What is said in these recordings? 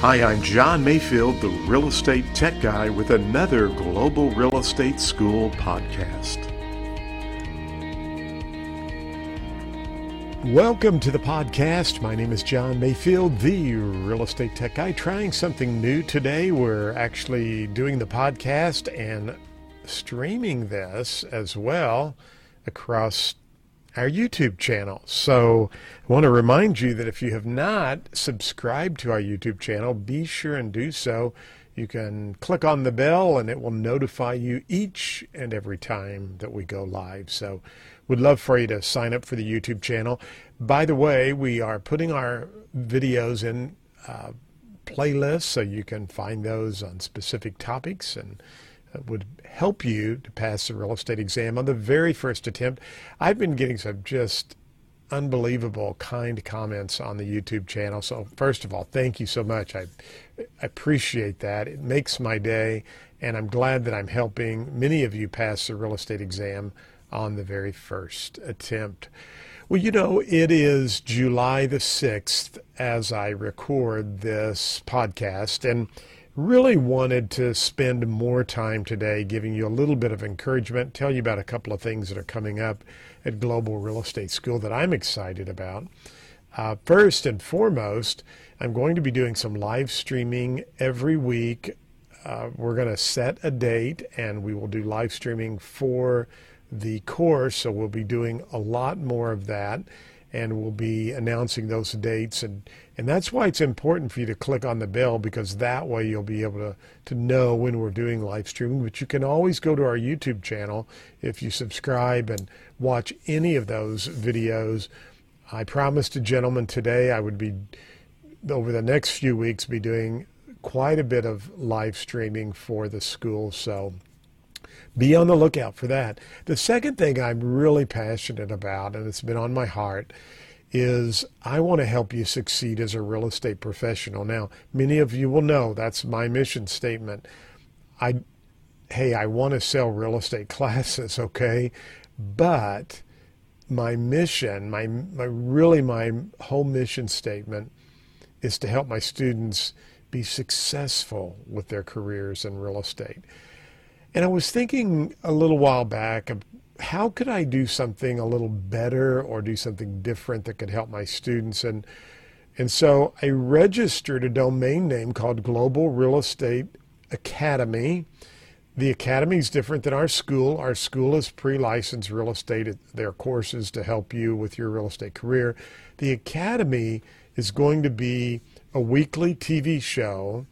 Hi, I'm John Mayfield, the real estate tech guy, with another Global Real Estate School podcast. Welcome to the podcast. My name is John Mayfield, the real estate tech guy, trying something new today. We're actually doing the podcast and streaming this as well across our YouTube channel. So I want to remind you that if you have not subscribed to our YouTube channel, be sure and do so. You can click on the bell and it will notify you each and every time that we go live. So we'd love for you to sign up for the YouTube channel. By the way, we are putting our videos in uh, playlists so you can find those on specific topics and would help you to pass the real estate exam on the very first attempt. I've been getting some just unbelievable kind comments on the YouTube channel. So first of all, thank you so much. I, I appreciate that. It makes my day, and I'm glad that I'm helping many of you pass the real estate exam on the very first attempt. Well, you know, it is July the 6th as I record this podcast, and really wanted to spend more time today giving you a little bit of encouragement, tell you about a couple of things that are coming up at Global Real Estate School that I'm excited about. Uh, first and foremost, I'm going to be doing some live streaming every week. Uh, we're going to set a date and we will do live streaming for the course, so we'll be doing a lot more of that and we'll be announcing those dates. And and that's why it's important for you to click on the bell because that way you'll be able to to know when we're doing live streaming. But you can always go to our YouTube channel if you subscribe and watch any of those videos. I promised a gentleman today I would be over the next few weeks be doing quite a bit of live streaming for the school. So be on the lookout for that. The second thing I'm really passionate about, and it's been on my heart, is I want to help you succeed as a real estate professional. Now, many of you will know that's my mission statement. I, hey, I want to sell real estate classes, okay, but my mission, my, my really my whole mission statement, is to help my students be successful with their careers in real estate. And I was thinking a little while back how could I do something a little better or do something different that could help my students and and so I registered a domain name called Global Real Estate Academy. The academy is different than our school. Our school is pre-licensed real estate. There are courses to help you with your real estate career. The academy is going to be a weekly TV show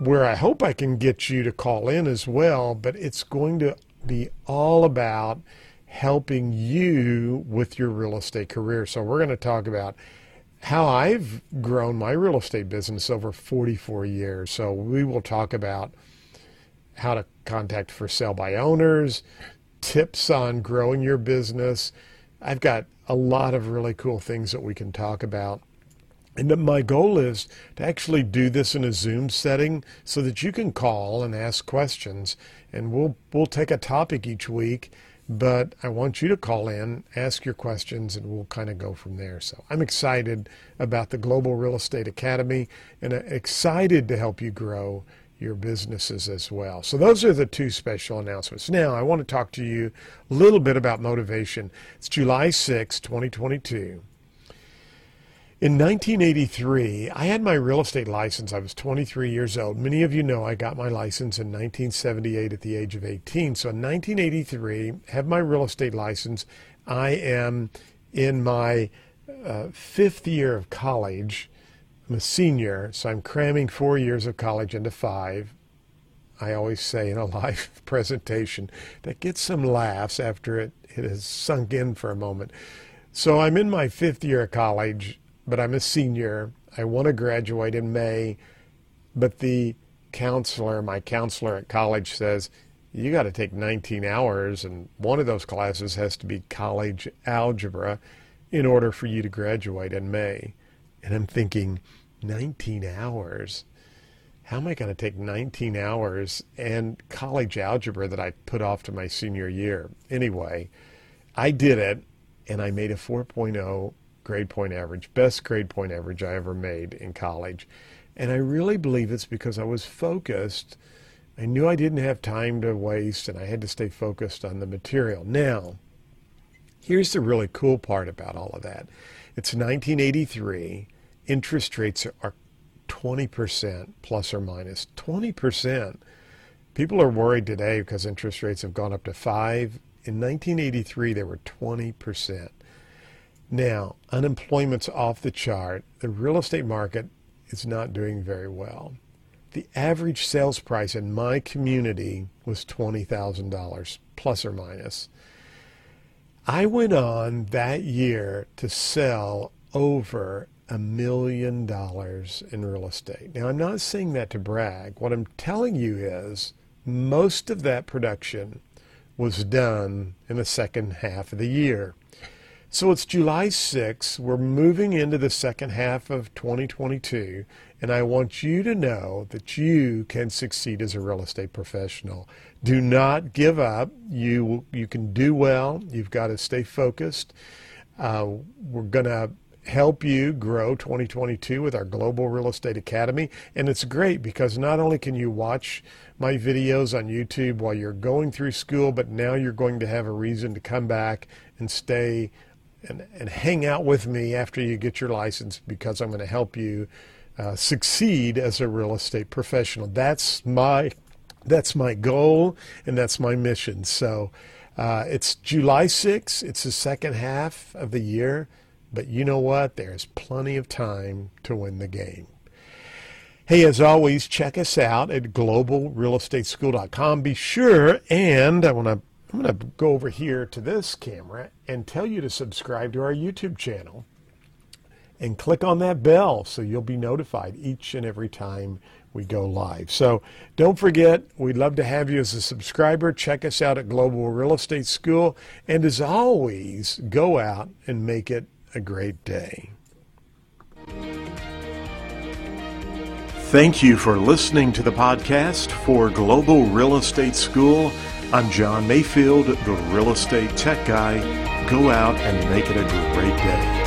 where I hope I can get you to call in as well, but it's going to be all about helping you with your real estate career. So we're going to talk about how I've grown my real estate business over 44 years. So we will talk about how to contact for sale by owners, tips on growing your business. I've got a lot of really cool things that we can talk about. And my goal is to actually do this in a Zoom setting so that you can call and ask questions. And we'll we'll take a topic each week, but I want you to call in, ask your questions, and we'll kind of go from there. So I'm excited about the Global Real Estate Academy and uh, excited to help you grow your businesses as well. So those are the two special announcements. Now I want to talk to you a little bit about motivation. It's July 6, 2022. In 1983, I had my real estate license. I was 23 years old. Many of you know I got my license in 1978 at the age of 18. So in 1983, have my real estate license. I am in my uh, fifth year of college. I'm a senior, so I'm cramming four years of college into five. I always say in a live presentation that gets some laughs after it, it has sunk in for a moment. So I'm in my fifth year of college but I'm a senior. I want to graduate in May, but the counselor, my counselor at college says, you got to take 19 hours, and one of those classes has to be college algebra in order for you to graduate in May. And I'm thinking, 19 hours? How am I going to take 19 hours and college algebra that I put off to my senior year? Anyway, I did it, and I made a 4.0 grade point average, best grade point average I ever made in college. And I really believe it's because I was focused. I knew I didn't have time to waste and I had to stay focused on the material. Now, here's the really cool part about all of that it's 1983. Interest rates are 20% plus or minus. 20%. People are worried today because interest rates have gone up to 5. In 1983, they were 20%. Now, unemployment's off the chart. The real estate market is not doing very well. The average sales price in my community was $20,000 plus or minus. I went on that year to sell over a million dollars in real estate. Now, I'm not saying that to brag. What I'm telling you is most of that production was done in the second half of the year. So it's July 6th. We're moving into the second half of 2022, and I want you to know that you can succeed as a real estate professional. Do not give up. You you can do well. You've got to stay focused. Uh, we're going to help you grow 2022 with our Global Real Estate Academy. And it's great because not only can you watch my videos on YouTube while you're going through school, but now you're going to have a reason to come back and stay and, and hang out with me after you get your license because I'm going to help you uh, succeed as a real estate professional. That's my that's my goal and that's my mission. So uh, it's July 6th. It's the second half of the year, but you know what? There's plenty of time to win the game. Hey, as always, check us out at globalrealestateschool.com. Be sure, and I want to I'm going to go over here to this camera and tell you to subscribe to our YouTube channel and click on that bell so you'll be notified each and every time we go live. So don't forget, we'd love to have you as a subscriber. Check us out at Global Real Estate School. And as always, go out and make it a great day. Thank you for listening to the podcast for Global Real Estate School. I'm John Mayfield, the real estate tech guy. Go out and make it a great day.